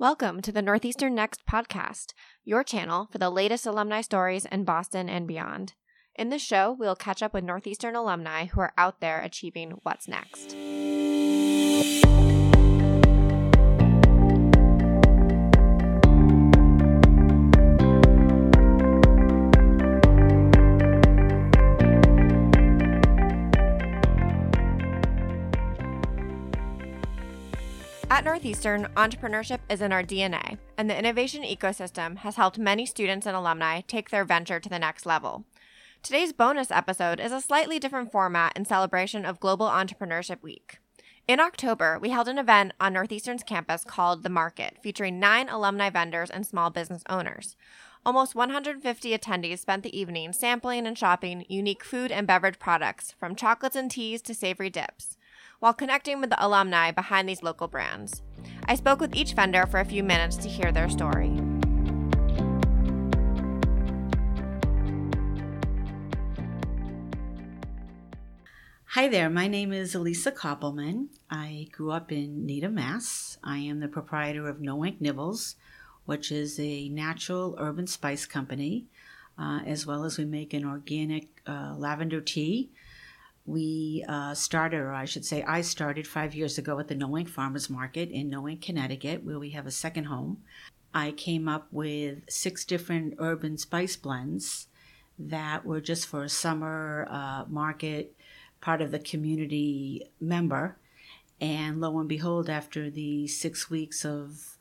Welcome to the Northeastern Next podcast, your channel for the latest alumni stories in Boston and beyond. In this show, we'll catch up with Northeastern alumni who are out there achieving what's next. At Northeastern, entrepreneurship is in our DNA, and the innovation ecosystem has helped many students and alumni take their venture to the next level. Today's bonus episode is a slightly different format in celebration of Global Entrepreneurship Week. In October, we held an event on Northeastern's campus called The Market, featuring nine alumni vendors and small business owners. Almost 150 attendees spent the evening sampling and shopping unique food and beverage products, from chocolates and teas to savory dips while connecting with the alumni behind these local brands. I spoke with each vendor for a few minutes to hear their story. Hi there, my name is Elisa Koppelman. I grew up in Needham, Mass. I am the proprietor of Noank Nibbles, which is a natural urban spice company, uh, as well as we make an organic uh, lavender tea we uh, started, or I should say, I started five years ago at the Noank Farmers Market in Noank Connecticut, where we have a second home. I came up with six different urban spice blends that were just for a summer uh, market, part of the community member. And lo and behold, after the six weeks of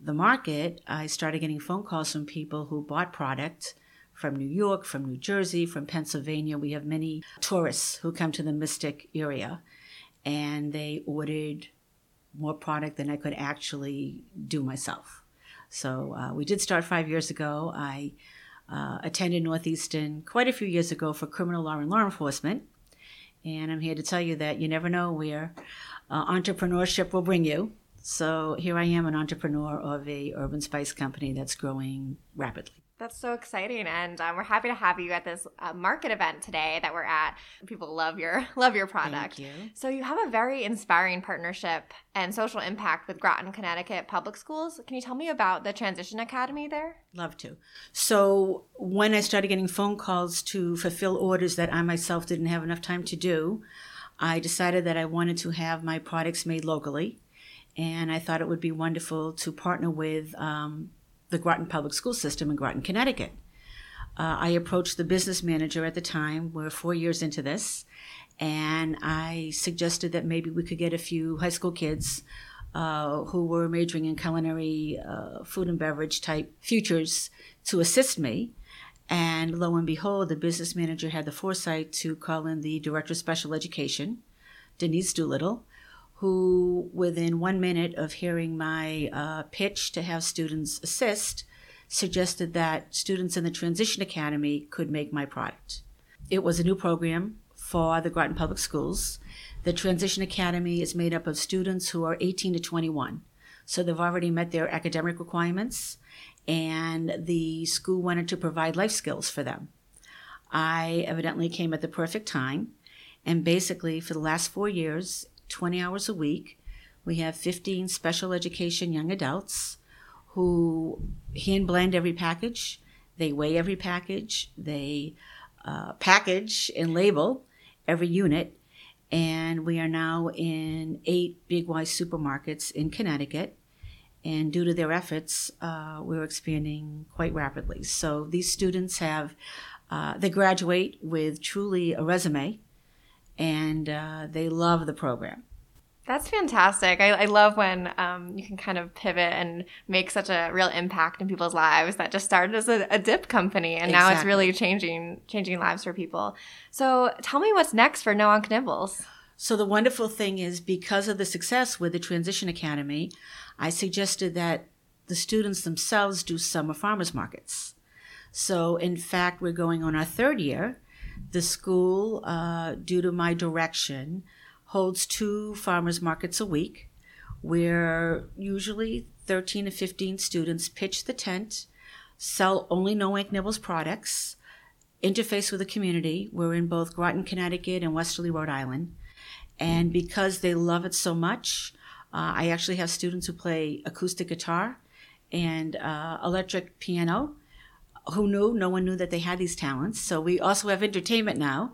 the market, I started getting phone calls from people who bought product from New York, from New Jersey, from Pennsylvania. We have many tourists who come to the Mystic area, and they ordered more product than I could actually do myself. So uh, we did start five years ago. I uh, attended Northeastern quite a few years ago for criminal law and law enforcement. And I'm here to tell you that you never know where uh, entrepreneurship will bring you. So here I am, an entrepreneur of a urban spice company that's growing rapidly. That's so exciting, and um, we're happy to have you at this uh, market event today that we're at. People love your love your product. Thank you. So you have a very inspiring partnership and social impact with Groton, Connecticut Public Schools. Can you tell me about the Transition Academy there? Love to. So when I started getting phone calls to fulfill orders that I myself didn't have enough time to do, I decided that I wanted to have my products made locally, and I thought it would be wonderful to partner with. Um, the Groton Public School System in Groton, Connecticut. Uh, I approached the business manager at the time. We're four years into this, and I suggested that maybe we could get a few high school kids uh, who were majoring in culinary, uh, food and beverage type futures to assist me. And lo and behold, the business manager had the foresight to call in the director of special education, Denise Doolittle, who, within one minute of hearing my uh, pitch to have students assist, suggested that students in the Transition Academy could make my product. It was a new program for the Groton Public Schools. The Transition Academy is made up of students who are 18 to 21. So they've already met their academic requirements, and the school wanted to provide life skills for them. I evidently came at the perfect time, and basically, for the last four years, 20 hours a week. We have 15 special education young adults who hand blend every package, they weigh every package, they uh, package and label every unit. And we are now in eight Big Y supermarkets in Connecticut. And due to their efforts, uh, we're expanding quite rapidly. So these students have, uh, they graduate with truly a resume and uh, they love the program. That's fantastic. I, I love when um, you can kind of pivot and make such a real impact in people's lives that just started as a, a dip company and exactly. now it's really changing changing lives for people. So tell me what's next for Noank Nibbles. So the wonderful thing is because of the success with the Transition Academy, I suggested that the students themselves do summer farmers markets. So in fact, we're going on our third year the school, uh, due to my direction, holds two farmers markets a week where usually 13 to 15 students pitch the tent, sell only Noank Nibbles products, interface with the community. We're in both Groton, Connecticut and Westerly, Rhode Island. And because they love it so much, Uh, I actually have students who play acoustic guitar and uh, electric piano. Who knew? No one knew that they had these talents. So we also have entertainment now,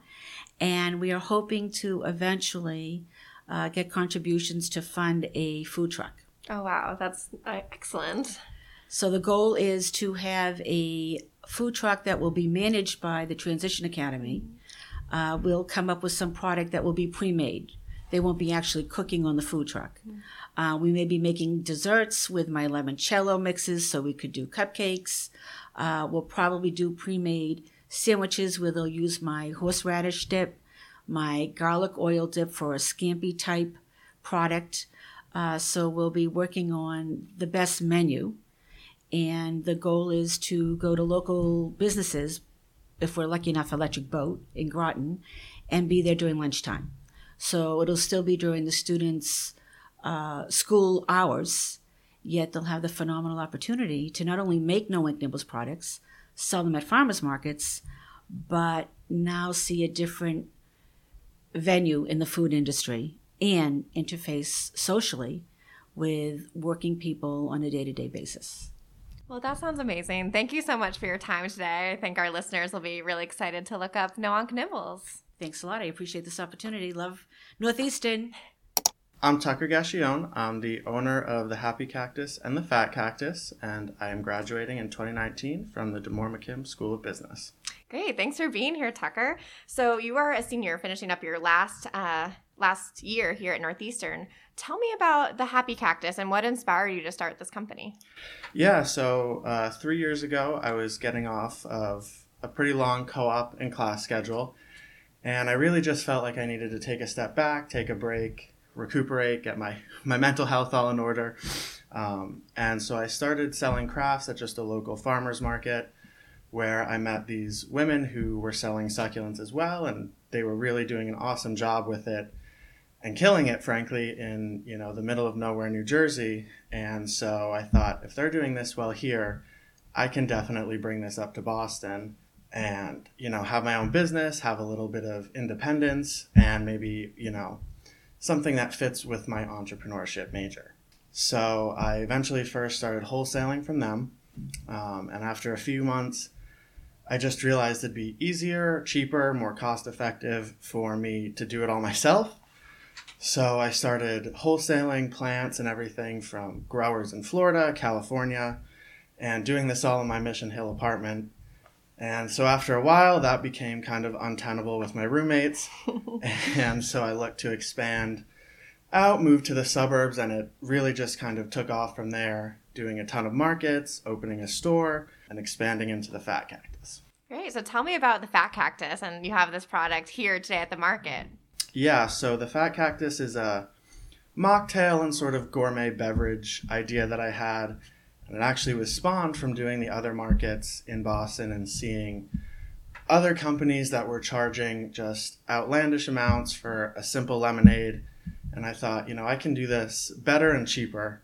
and we are hoping to eventually uh, get contributions to fund a food truck. Oh wow, that's uh, excellent. So the goal is to have a food truck that will be managed by the Transition Academy. Uh, we'll come up with some product that will be pre-made. They won't be actually cooking on the food truck. Uh, we may be making desserts with my limoncello mixes, so we could do cupcakes. Uh, we'll probably do pre-made sandwiches where they'll use my horseradish dip, my garlic oil dip for a scampi type product. Uh, so we'll be working on the best menu and the goal is to go to local businesses, if we're lucky enough, Electric Boat in Groton, and be there during lunchtime. So it'll still be during the students' uh, school hours, yet they'll have the phenomenal opportunity to not only make Noank Nibbles products, sell them at farmers markets, but now see a different venue in the food industry and interface socially with working people on a day to day basis. Well, that sounds amazing. Thank you so much for your time today. I think our listeners will be really excited to look up Noank Nibbles. Thanks a lot. I appreciate this opportunity. Love Northeastern. I'm Tucker Gashion. I'm the owner of the Happy Cactus and the Fat Cactus, and I am graduating in 2019 from the D'Amore-McKim School of Business. Great. Thanks for being here, Tucker. So you are a senior finishing up your last uh, last year here at Northeastern. Tell me about the Happy Cactus and what inspired you to start this company. Yeah, so uh, three years ago, I was getting off of a pretty long co op and class schedule, and I really just felt like I needed to take a step back, take a break, recuperate, get my, my mental health all in order. Um, and so I started selling crafts at just a local farmer's market where I met these women who were selling succulents as well, and they were really doing an awesome job with it and killing it, frankly, in you know the middle of nowhere, New Jersey. And so I thought, if they're doing this well here, I can definitely bring this up to Boston and you know have my own business, have a little bit of independence, and maybe you know something that fits with my entrepreneurship major. So I eventually first started wholesaling from them, um, and after a few months. I just realized it'd be easier, cheaper, more cost effective for me to do it all myself so I started wholesaling plants and everything from growers in Florida, California, and doing this all in my Mission Hill apartment. And so after a while, that became kind of untenable with my roommates. and so I looked to expand out, move to the suburbs, and it really just kind of took off from there, doing a ton of markets, opening a store, and expanding into the fat cactus. Great. So tell me about the fat cactus, and you have this product here today at the market. Yeah, so the Fat Cactus is a mocktail and sort of gourmet beverage idea that I had. And it actually was spawned from doing the other markets in Boston and seeing other companies that were charging just outlandish amounts for a simple lemonade. And I thought, you know, I can do this better and cheaper.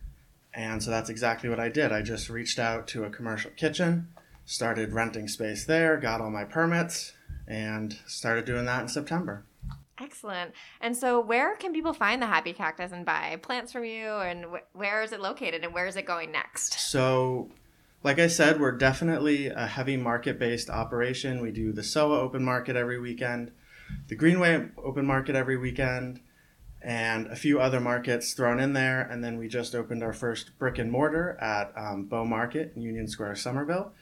And so that's exactly what I did. I just reached out to a commercial kitchen, started renting space there, got all my permits, and started doing that in September. Excellent. And so, where can people find the Happy Cactus and buy plants from you? And wh- where is it located? And where is it going next? So, like I said, we're definitely a heavy market based operation. We do the SoWa open market every weekend, the Greenway open market every weekend, and a few other markets thrown in there. And then we just opened our first brick and mortar at um, Bow Market in Union Square, Somerville.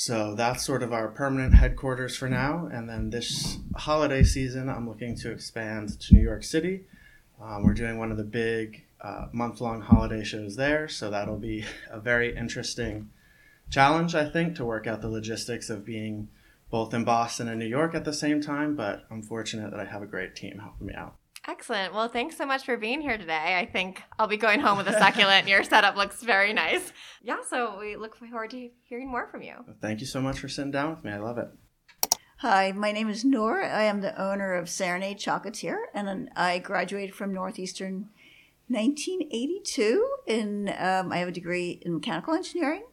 So that's sort of our permanent headquarters for now. And then this holiday season, I'm looking to expand to New York City. Um, we're doing one of the big uh, month long holiday shows there. So that'll be a very interesting challenge, I think, to work out the logistics of being both in Boston and New York at the same time. But I'm fortunate that I have a great team helping me out. Excellent. Well, thanks so much for being here today. I think I'll be going home with a succulent. Your setup looks very nice. Yeah, so we look forward to hearing more from you. Thank you so much for sitting down with me. I love it. Hi, my name is Noor. I am the owner of Serenade Chocolatier, and I graduated from Northeastern 1982. In um, I have a degree in mechanical engineering,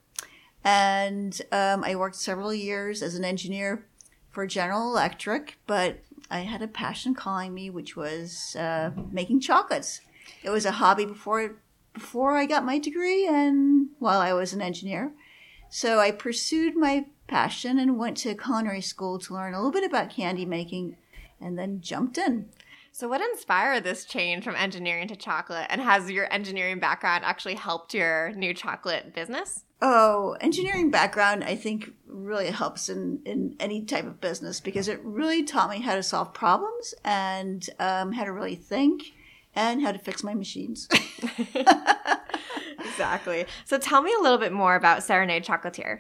and um, I worked several years as an engineer for General Electric, but I had a passion calling me, which was uh, making chocolates. It was a hobby before before I got my degree and while I was an engineer. So I pursued my passion and went to culinary school to learn a little bit about candy making and then jumped in. So, what inspired this change from engineering to chocolate? And has your engineering background actually helped your new chocolate business? Oh, engineering background, I think, really helps in, in any type of business because it really taught me how to solve problems and um, how to really think and how to fix my machines. exactly. So, tell me a little bit more about Serenade Chocolatier.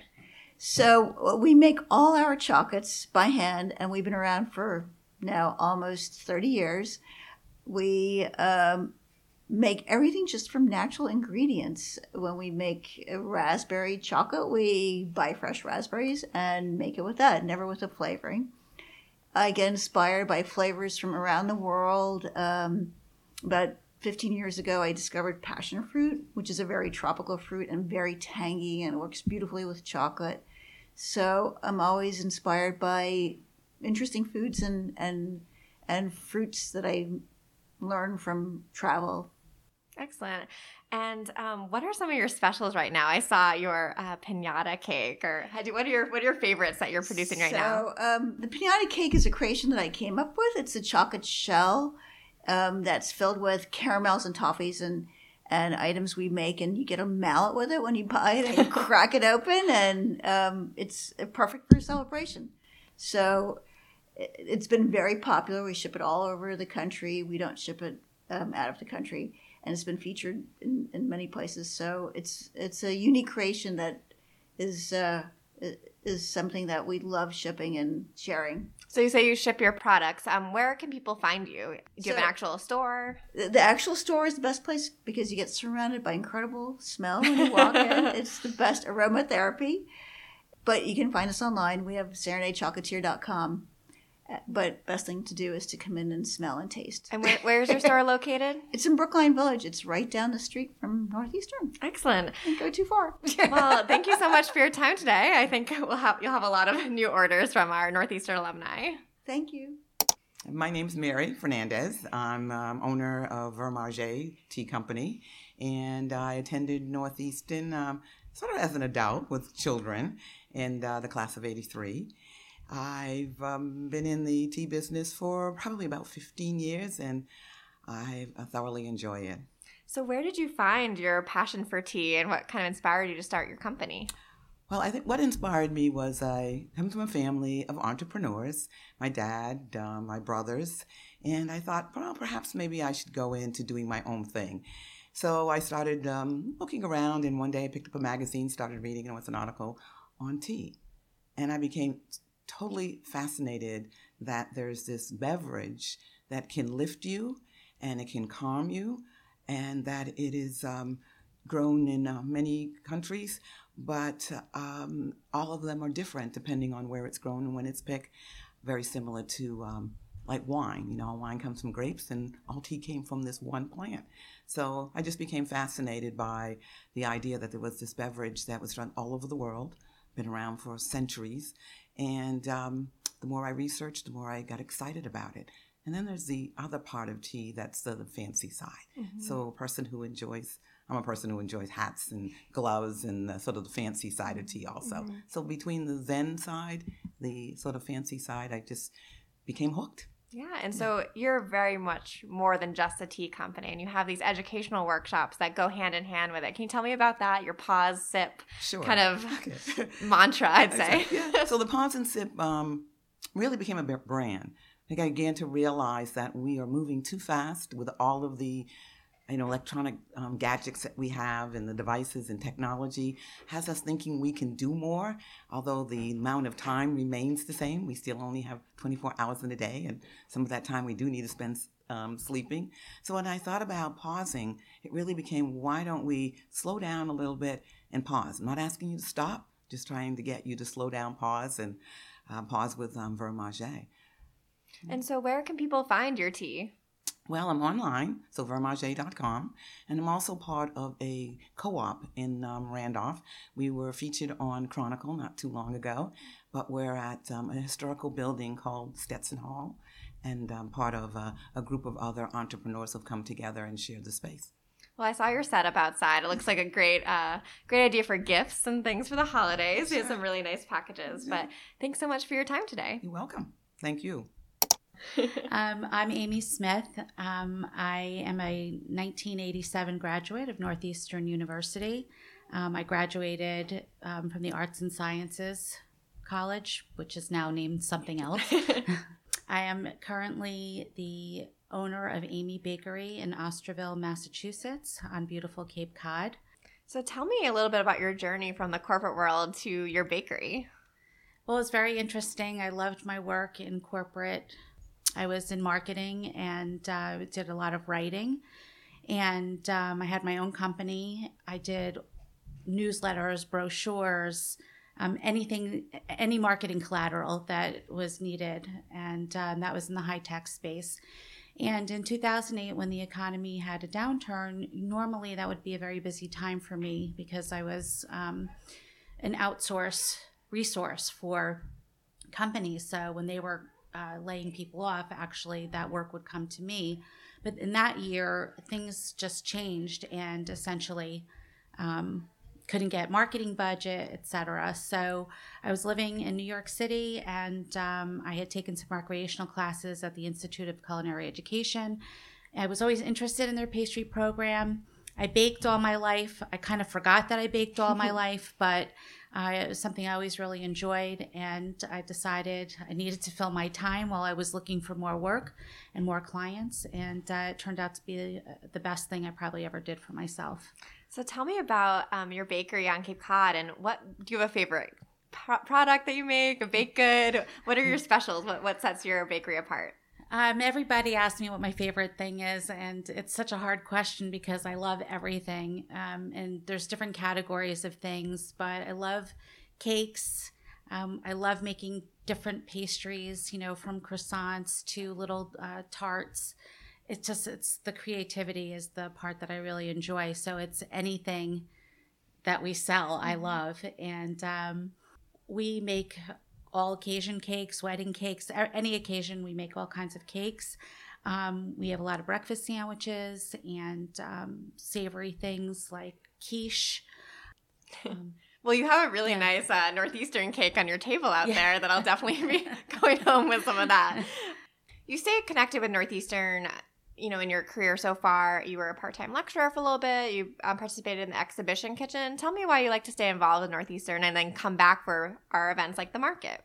So, we make all our chocolates by hand, and we've been around for now almost 30 years. We um, make everything just from natural ingredients. When we make raspberry chocolate, we buy fresh raspberries and make it with that, never with a flavoring. I get inspired by flavors from around the world. Um, about 15 years ago, I discovered passion fruit, which is a very tropical fruit and very tangy and works beautifully with chocolate. So I'm always inspired by interesting foods and and and fruits that I learn from travel. Excellent. And um, what are some of your specials right now? I saw your uh, pinata cake, or what are your what are your favorites that you're producing right so, now? Um, the pinata cake is a creation that I came up with. It's a chocolate shell um, that's filled with caramels and toffees and and items we make, and you get a mallet with it when you buy it, and you crack it open, and um, it's perfect for a celebration. So it's been very popular. We ship it all over the country. We don't ship it um, out of the country, and it's been featured in, in many places. So it's it's a unique creation that is uh, is something that we love shipping and sharing. So you say you ship your products. Um, where can people find you? Do so you have an actual store? The actual store is the best place because you get surrounded by incredible smell when you walk in. It's the best aromatherapy. But you can find us online. We have serenadechocolatier.com but best thing to do is to come in and smell and taste. And where, where's your store located? It's in Brookline Village. It's right down the street from Northeastern. Excellent. Don't go too far. well, thank you so much for your time today. I think we'll have you'll have a lot of new orders from our Northeastern alumni. Thank you. My name's Mary Fernandez. I'm um, owner of Vermager Tea Company, and I attended Northeastern um, sort of as an adult with children in uh, the class of '83 I've um, been in the tea business for probably about 15 years and I thoroughly enjoy it. So, where did you find your passion for tea and what kind of inspired you to start your company? Well, I think what inspired me was I come from a family of entrepreneurs, my dad, uh, my brothers, and I thought, well, perhaps maybe I should go into doing my own thing. So I started um, looking around, and one day I picked up a magazine, started reading, and it was an article on tea. And I became totally fascinated that there's this beverage that can lift you and it can calm you, and that it is um, grown in uh, many countries, but um, all of them are different depending on where it's grown and when it's picked. Very similar to um, like wine. You know, wine comes from grapes, and all tea came from this one plant. So I just became fascinated by the idea that there was this beverage that was done all over the world, been around for centuries, and um, the more I researched, the more I got excited about it. And then there's the other part of tea that's the, the fancy side. Mm-hmm. So a person who enjoys, I'm a person who enjoys hats and gloves and the, sort of the fancy side of tea also. Mm-hmm. So between the Zen side, the sort of fancy side, I just became hooked. Yeah, and so you're very much more than just a tea company, and you have these educational workshops that go hand in hand with it. Can you tell me about that? Your pause, sip, sure. kind of okay. mantra, I'd say. yeah. So the pause and sip um, really became a brand. I think I began to realize that we are moving too fast with all of the you know, electronic um, gadgets that we have and the devices and technology has us thinking we can do more, although the amount of time remains the same. We still only have 24 hours in a day, and some of that time we do need to spend um, sleeping. So when I thought about pausing, it really became why don't we slow down a little bit and pause? I'm not asking you to stop, just trying to get you to slow down, pause, and uh, pause with um. And so, where can people find your tea? Well, I'm online, so vermager.com, and I'm also part of a co op in um, Randolph. We were featured on Chronicle not too long ago, but we're at um, a historical building called Stetson Hall, and um, part of a, a, group of other entrepreneurs have come together and shared the space. Well, I saw your setup outside. It looks like a great, uh, great idea for gifts and things for the holidays. You have some really nice packages. But thanks so much for your time today. You're welcome. Thank you. um, I'm Amy Smith. Um, I am a 1987 graduate of Northeastern University. Um, I graduated um, from the Arts and Sciences College, which is now named something else. I am currently the owner of Amie Bakery in Osterville, Massachusetts, on beautiful Cape Cod. So tell me a little bit about your journey from the corporate world to your bakery. Well, it's very interesting. I loved my work in corporate. I was in marketing and uh, did a lot of writing. And um, I had my own company. I did newsletters, brochures, um, anything, any marketing collateral that was needed. And um, that was in the high tech space. And in 2008, when the economy had a downturn, normally that would be a very busy time for me because I was um, an outsource resource for companies. So when they were uh, laying people off, actually, that work would come to me. But in that year, things just changed and essentially um, couldn't get marketing budget, etc. So I was living in New York City, and um, I had taken some recreational classes at the Institute of Culinary Education. I was always interested in their pastry program. I baked all my life. I kind of forgot that I baked all my life, but uh, it was something I always really enjoyed. And I decided I needed to fill my time while I was looking for more work and more clients. And uh, it turned out to be the best thing I probably ever did for myself. So tell me about um, your bakery on Cape Cod and what do you have a favorite pro- product that you make, a baked good? What are your specials? What, what sets your bakery apart? Um, everybody asks me what my favorite thing is, and it's such a hard question because I love everything. Um, and there's different categories of things, but I love cakes. Um, I love making different pastries, you know, from croissants to little uh, tarts it's just it's the creativity is the part that I really enjoy. So it's anything that we sell, I mm-hmm. love, and um, we make all occasion cakes, wedding cakes, any occasion we make all kinds of cakes. Um, we have a lot of breakfast sandwiches and um, savory things like quiche. Um, well, you have a really yeah. nice uh, northeastern cake on your table out yeah. there that I'll definitely be going home with some of that. You stay connected with Northeastern you know, in your career so far, you were a part time lecturer for a little bit. You um, participated in the exhibition kitchen. Tell me why you like to stay involved with Northeastern and then come back for our events like the market.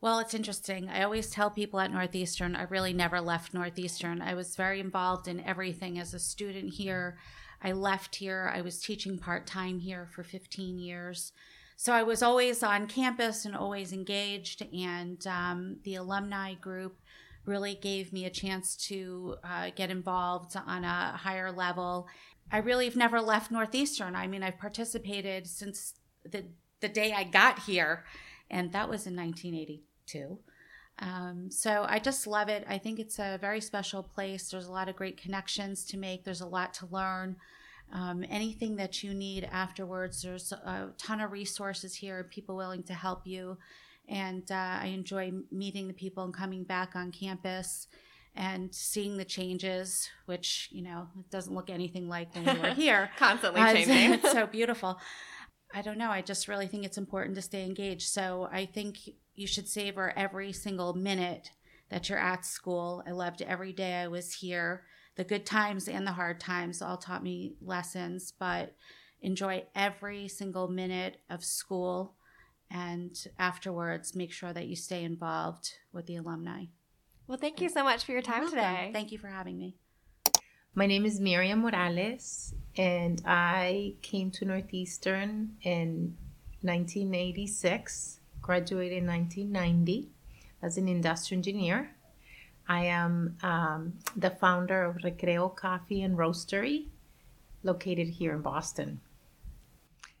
Well, it's interesting. I always tell people at Northeastern, I really never left Northeastern. I was very involved in everything as a student here. I left here. I was teaching part time here for 15 years. So I was always on campus and always engaged. And um, the alumni group really gave me a chance to uh, get involved on a higher level. I really have never left Northeastern. I mean, I've participated since the the day I got here, and that was in 1982. Um, so I just love it. I think it's a very special place. There's a lot of great connections to make. There's a lot to learn. Um, anything that you need afterwards, there's a ton of resources here, and people willing to help you and uh, I enjoy meeting the people and coming back on campus and seeing the changes, which you know it doesn't look anything like when we were here. Constantly uh, changing. it's so beautiful. I don't know. I just really think it's important to stay engaged. So I think you should savor every single minute that you're at school. I loved every day I was here. The good times and the hard times all taught me lessons, but enjoy every single minute of school and afterwards make sure that you stay involved with the alumni. Well, thank you so much for your time today. Thank you for having me. My name is Miriam Morales, and I came to Northeastern in 1986, graduated in 1990 as an industrial engineer. I am um, the founder of Recreo Coffee and Roastery, located here in Boston.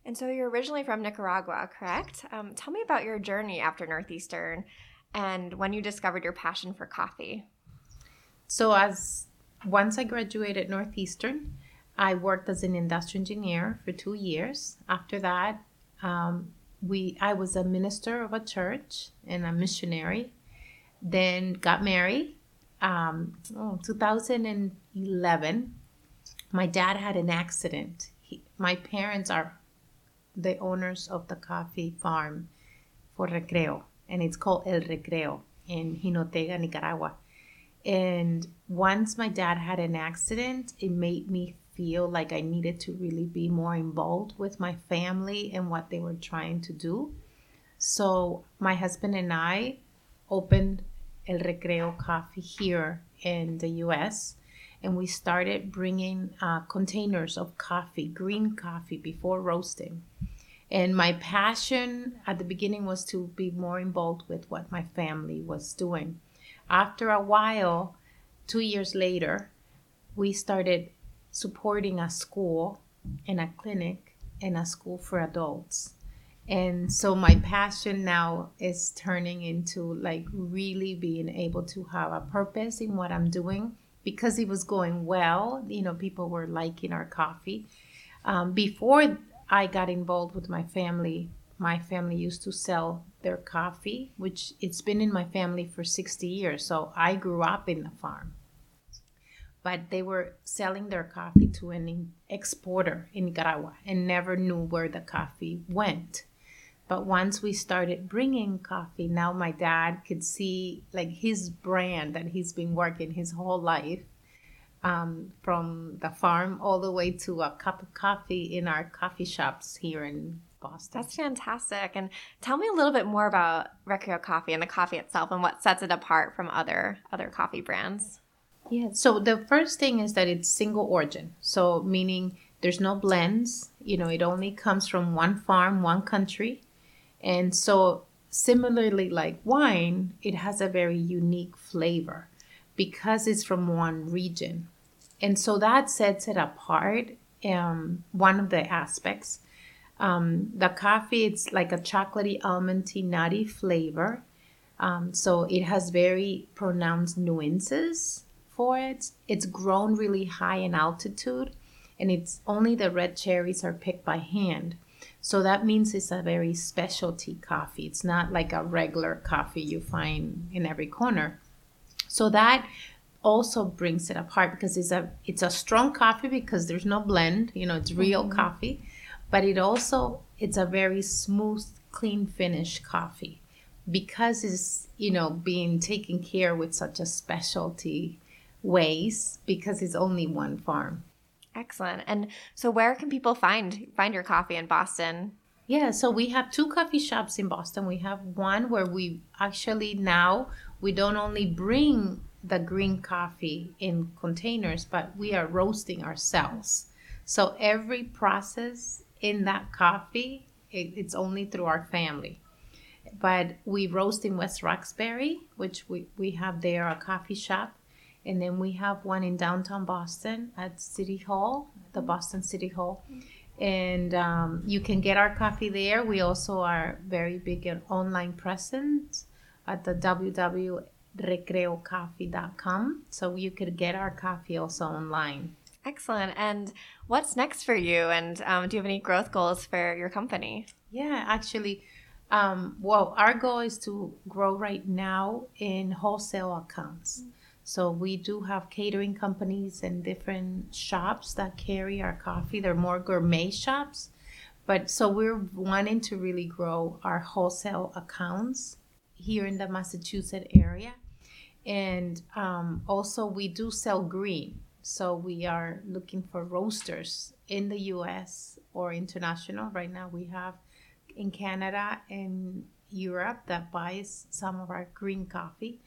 And so you're originally from Nicaragua, correct? Um, tell me about your journey after Northeastern and when you discovered your passion for coffee. So, as once I graduated Northeastern, I worked as an industrial engineer for two years. After that, um, we I was a minister of a church and a missionary. Then got married. Um, oh, 2011, my dad had an accident. He, my parents are the owners of the coffee farm for Recreo, and it's called El Recreo in Jinotega, Nicaragua. And once my dad had an accident, it made me feel like I needed to really be more involved with my family and what they were trying to do. So my husband and I opened El Recreo Coffee here in the US and we started bringing uh, containers of coffee, green coffee, before roasting. And my passion at the beginning was to be more involved with what my family was doing. After a while, two years later, we started supporting a school and a clinic and a school for adults. And so my passion now is turning into like really being able to have a purpose in what I'm doing because it was going well. You know, people were liking our coffee. Um, before I got involved with my family, my family used to sell their coffee, which it's been in my family for 60 years. So I grew up in the farm but they were selling their coffee to an exporter in Nicaragua and never knew where the coffee went. But once we started bringing coffee, now my dad could see like his brand that he's been working his whole life um, from the farm all the way to a cup of coffee in our coffee shops here in Boston. That's fantastic. And tell me a little bit more about Recreo Coffee and the coffee itself and what sets it apart from other other coffee brands. Yeah. So the first thing is that it's single origin. So meaning there's no blends. You know, it only comes from one farm, one country, and so similarly like wine, it has a very unique flavor because it's from one region, and so that sets it apart. Um, one of the aspects. Um, the coffee, it's like a chocolatey, almondy, nutty flavor. Um, so it has very pronounced nuances for it. It's grown really high in altitude, and it's only the red cherries are picked by hand. So that means it's a very specialty coffee. It's not like a regular coffee you find in every corner. So that also brings it apart because it's a it's a strong coffee because there's no blend, you know, it's real mm-hmm. coffee, but it also it's a very smooth, clean finish coffee because it's, you know, being taken care with such a specialty ways because it's only one farm. Excellent. And so where can people find find your coffee in Boston? Yeah, so we have two coffee shops in Boston. We have one where we actually now we don't only bring the green coffee in containers, but we are roasting ourselves. So every process in that coffee, it, it's only through our family. But we roast in West Roxbury, which we, we have there a coffee shop and then we have one in downtown Boston at City Hall, the Boston City Hall. And um, you can get our coffee there. We also are very big in online presence at the www.recreocoffee.com. So you could get our coffee also online. Excellent. And what's next for you? And um, do you have any growth goals for your company? Yeah, actually, um, well, our goal is to grow right now in wholesale accounts. Mm-hmm. So we do have catering companies and different shops that carry our coffee. They're more gourmet shops. But so we're wanting to really grow our wholesale accounts here in the Massachusetts area. And um, also, we do sell green. So we are looking for roasters in the US or international. Right now, we have in Canada and Europe that buys some of our green coffee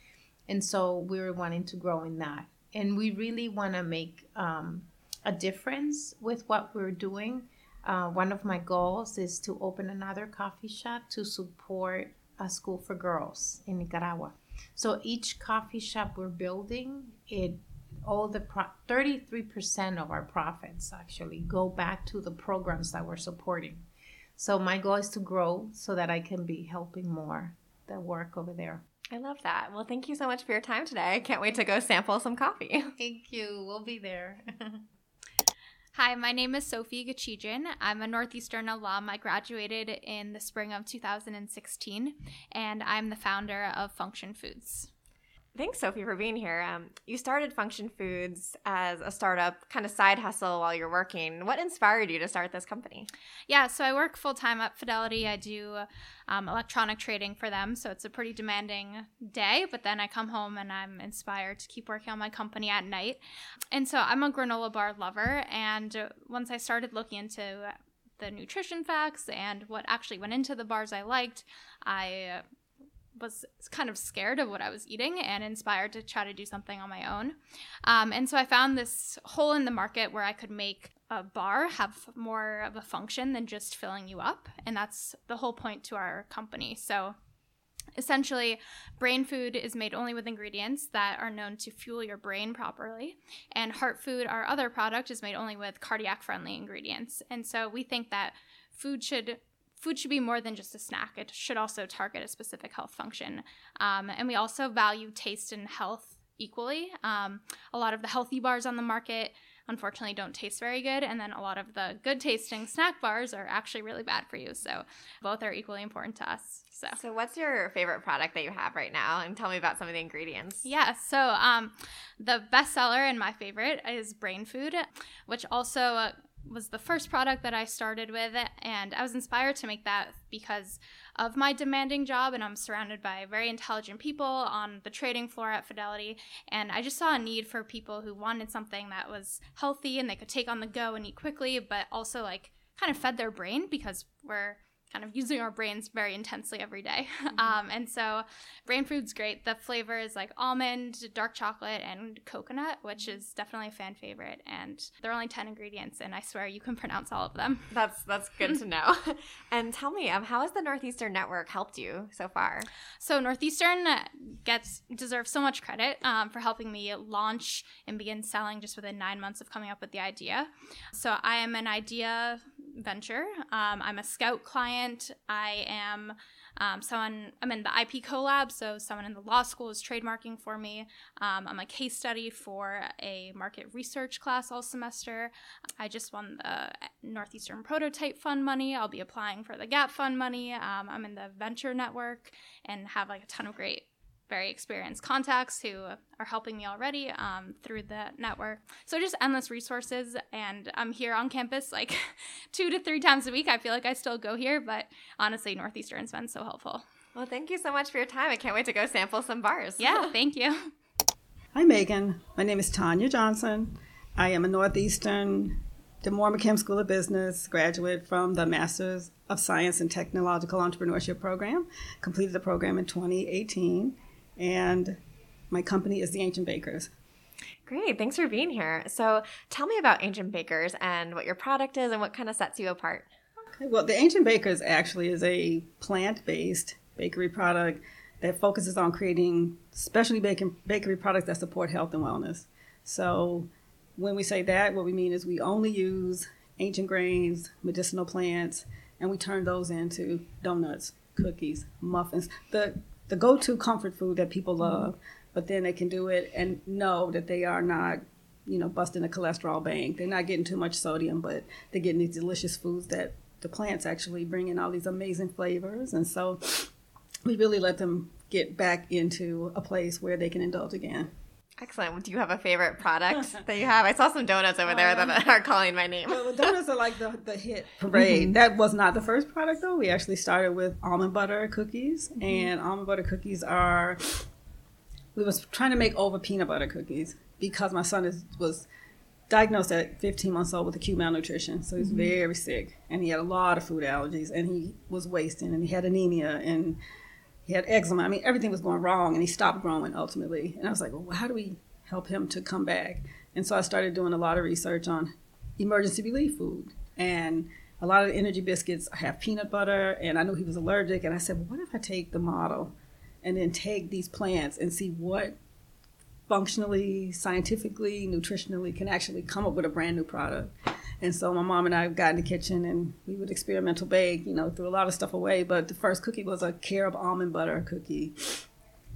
and so we're wanting to grow in that and we really want to make um, a difference with what we're doing uh, one of my goals is to open another coffee shop to support a school for girls in nicaragua so each coffee shop we're building it all the pro- 33% of our profits actually go back to the programs that we're supporting so my goal is to grow so that i can be helping more the work over there I love that. Well, thank you so much for your time today. I can't wait to go sample some coffee. Thank you. We'll be there. Hi, my name is Sophie Gachijan. I'm a Northeastern alum. I graduated in the spring of 2016, and I'm the founder of Function Foods. Thanks, Sophie, for being here. Um, you started Function Foods as a startup, kind of side hustle while you're working. What inspired you to start this company? Yeah, so I work full time at Fidelity. I do um, electronic trading for them, so it's a pretty demanding day. But then I come home and I'm inspired to keep working on my company at night. And so I'm a granola bar lover. And once I started looking into the nutrition facts and what actually went into the bars I liked, I was kind of scared of what I was eating and inspired to try to do something on my own. Um, and so I found this hole in the market where I could make a bar have more of a function than just filling you up. And that's the whole point to our company. So essentially, brain food is made only with ingredients that are known to fuel your brain properly. And heart food, our other product, is made only with cardiac friendly ingredients. And so we think that food should food should be more than just a snack. It should also target a specific health function. Um, and we also value taste and health equally. Um, a lot of the healthy bars on the market unfortunately don't taste very good and then a lot of the good tasting snack bars are actually really bad for you so both are equally important to us so so what's your favorite product that you have right now and tell me about some of the ingredients yeah so um, the best seller and my favorite is brain food which also uh, was the first product that I started with, and I was inspired to make that because of my demanding job. And I'm surrounded by very intelligent people on the trading floor at Fidelity, and I just saw a need for people who wanted something that was healthy and they could take on the go and eat quickly, but also like kind of fed their brain because we're kind of using our brains very intensely every day. Mm-hmm. Um, and so brain food's great. The flavor is like almond, dark chocolate, and coconut, which is definitely a fan favorite. And there are only 10 ingredients, and I swear you can pronounce all of them. That's that's good to know. and tell me, um, how has the Northeastern Network helped you so far? So Northeastern gets deserves so much credit um, for helping me launch and begin selling just within nine months of coming up with the idea. So I am an idea venture. Um, I'm a scout client. I am um, someone, I'm in the IP collab, so someone in the law school is trademarking for me. Um, I'm a case study for a market research class all semester. I just won the Northeastern Prototype Fund money. I'll be applying for the GAP Fund money. Um, I'm in the venture network and have like a ton of great very experienced contacts who are helping me already um, through the network. So just endless resources, and I'm here on campus like two to three times a week. I feel like I still go here, but honestly, Northeastern's been so helpful. Well, thank you so much for your time. I can't wait to go sample some bars. Yeah, thank you. Hi, Megan. My name is Tanya Johnson. I am a Northeastern D'Amore-McKim School of Business graduate from the Masters of Science in Technological Entrepreneurship program. Completed the program in 2018 and my company is the Ancient Bakers. Great, thanks for being here. So, tell me about Ancient Bakers and what your product is and what kind of sets you apart. Okay, well, the Ancient Bakers actually is a plant based bakery product that focuses on creating specialty baking, bakery products that support health and wellness. So, when we say that, what we mean is we only use ancient grains, medicinal plants, and we turn those into donuts, cookies, muffins. The the go-to comfort food that people mm-hmm. love, but then they can do it and know that they are not, you know, busting the cholesterol bank. They're not getting too much sodium, but they're getting these delicious foods that the plants actually bring in all these amazing flavors. And so we really let them get back into a place where they can indulge again. Excellent. Do you have a favorite product that you have? I saw some donuts over there that are calling my name. Well, the donuts are like the, the hit parade. Mm-hmm. That was not the first product, though. We actually started with almond butter cookies, mm-hmm. and almond butter cookies are. We was trying to make over peanut butter cookies because my son is was diagnosed at 15 months old with acute malnutrition, so he's mm-hmm. very sick, and he had a lot of food allergies, and he was wasting, and he had anemia, and he had eczema. I mean, everything was going wrong, and he stopped growing ultimately. And I was like, well, how do we help him to come back? And so I started doing a lot of research on emergency relief food. And a lot of energy biscuits have peanut butter, and I knew he was allergic. And I said, well, what if I take the model and then take these plants and see what functionally, scientifically, nutritionally can actually come up with a brand new product? And so my mom and I got in the kitchen and we would experimental bake, you know, threw a lot of stuff away. But the first cookie was a carob almond butter cookie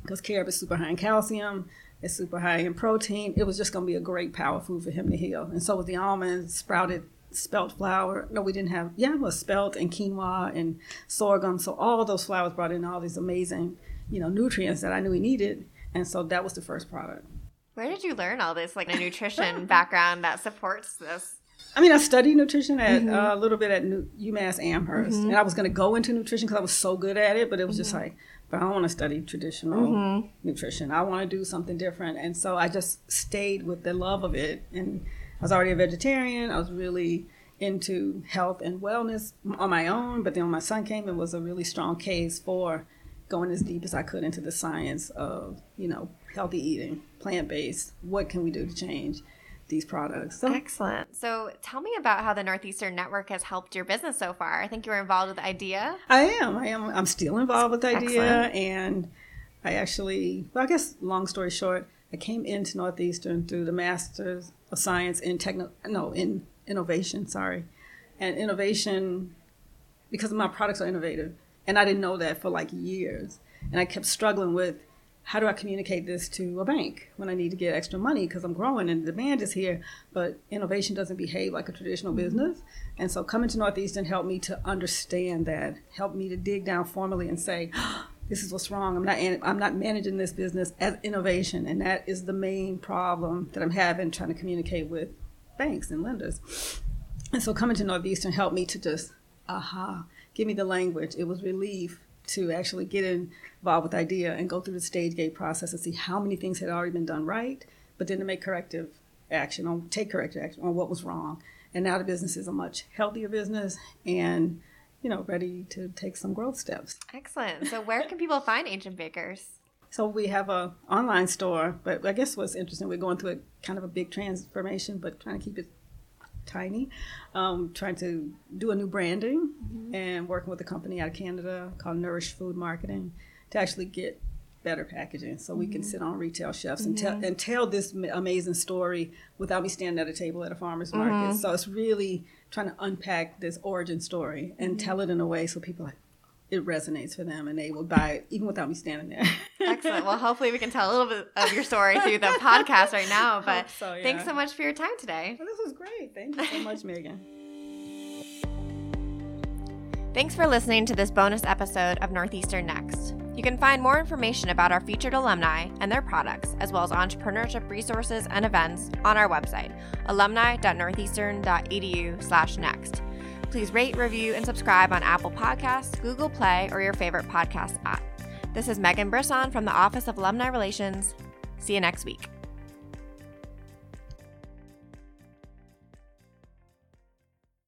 because carob is super high in calcium, it's super high in protein. It was just going to be a great power food for him to heal. And so with the almonds, sprouted spelt flour. No, we didn't have, yeah, it was spelt and quinoa and sorghum. So all those flours brought in all these amazing, you know, nutrients that I knew he needed. And so that was the first product. Where did you learn all this, like a nutrition background that supports this? I mean, I studied nutrition at mm-hmm. uh, a little bit at New, UMass Amherst, mm-hmm. and I was going to go into nutrition because I was so good at it, but it was mm-hmm. just like, but I don't want to study traditional mm-hmm. nutrition. I want to do something different, and so I just stayed with the love of it. And I was already a vegetarian. I was really into health and wellness on my own, but then when my son came, it was a really strong case for going as deep as I could into the science of, you know, healthy eating, plant based. What can we do to change these products? So, Excellent. So tell me about how the Northeastern Network has helped your business so far. I think you were involved with IDEA. I am. I am. I'm still involved with IDEA. Excellent. And I actually, well, I guess, long story short, I came into Northeastern through the Masters of Science in techno, no, in innovation, sorry. And innovation, because my products are innovative, and I didn't know that for like years. And I kept struggling with how do I communicate this to a bank when I need to get extra money because I'm growing and the demand is here, but innovation doesn't behave like a traditional mm-hmm. business. And so coming to Northeastern helped me to understand that, helped me to dig down formally and say, oh, this is what's wrong. I'm not I'm not managing this business as innovation, and that is the main problem that I'm having trying to communicate with banks and lenders. And so coming to Northeastern helped me to just, aha, give me the language. It was relief to actually get involved with IDEA and go through the stage gate process and see how many things had already been done right, but then to make corrective action on take corrective action on what was wrong. And now the business is a much healthier business and you know ready to take some growth steps. Excellent. So where can people find Ancient Bakers? So we have a online store, but I guess what's interesting, we're going through a kind of a big transformation, but trying to keep it tiny. Um, trying to do a new branding mm-hmm. and working with a company out of Canada called Nourish Food Marketing to actually get better packaging so mm-hmm. we can mm-hmm. sit on retail shelves mm-hmm. and tell and tell this amazing story without me standing at a table at a farmer's market. Mm-hmm. So it's really trying to unpack this origin story and mm-hmm. tell it in a way so people like it resonates for them and they will buy it even without me standing there. Excellent. Well, hopefully we can tell a little bit of your story through the podcast right now. But so, yeah. thanks so much for your time today. Well, this was great. Thank you so much, Megan. Thanks for listening to this bonus episode of Northeastern Next. You can find more information about our featured alumni and their products, as well as entrepreneurship resources and events, on our website, alumni.northeastern.edu/next. Please rate, review, and subscribe on Apple Podcasts, Google Play, or your favorite podcast app. This is Megan Brisson from the Office of Alumni Relations. See you next week.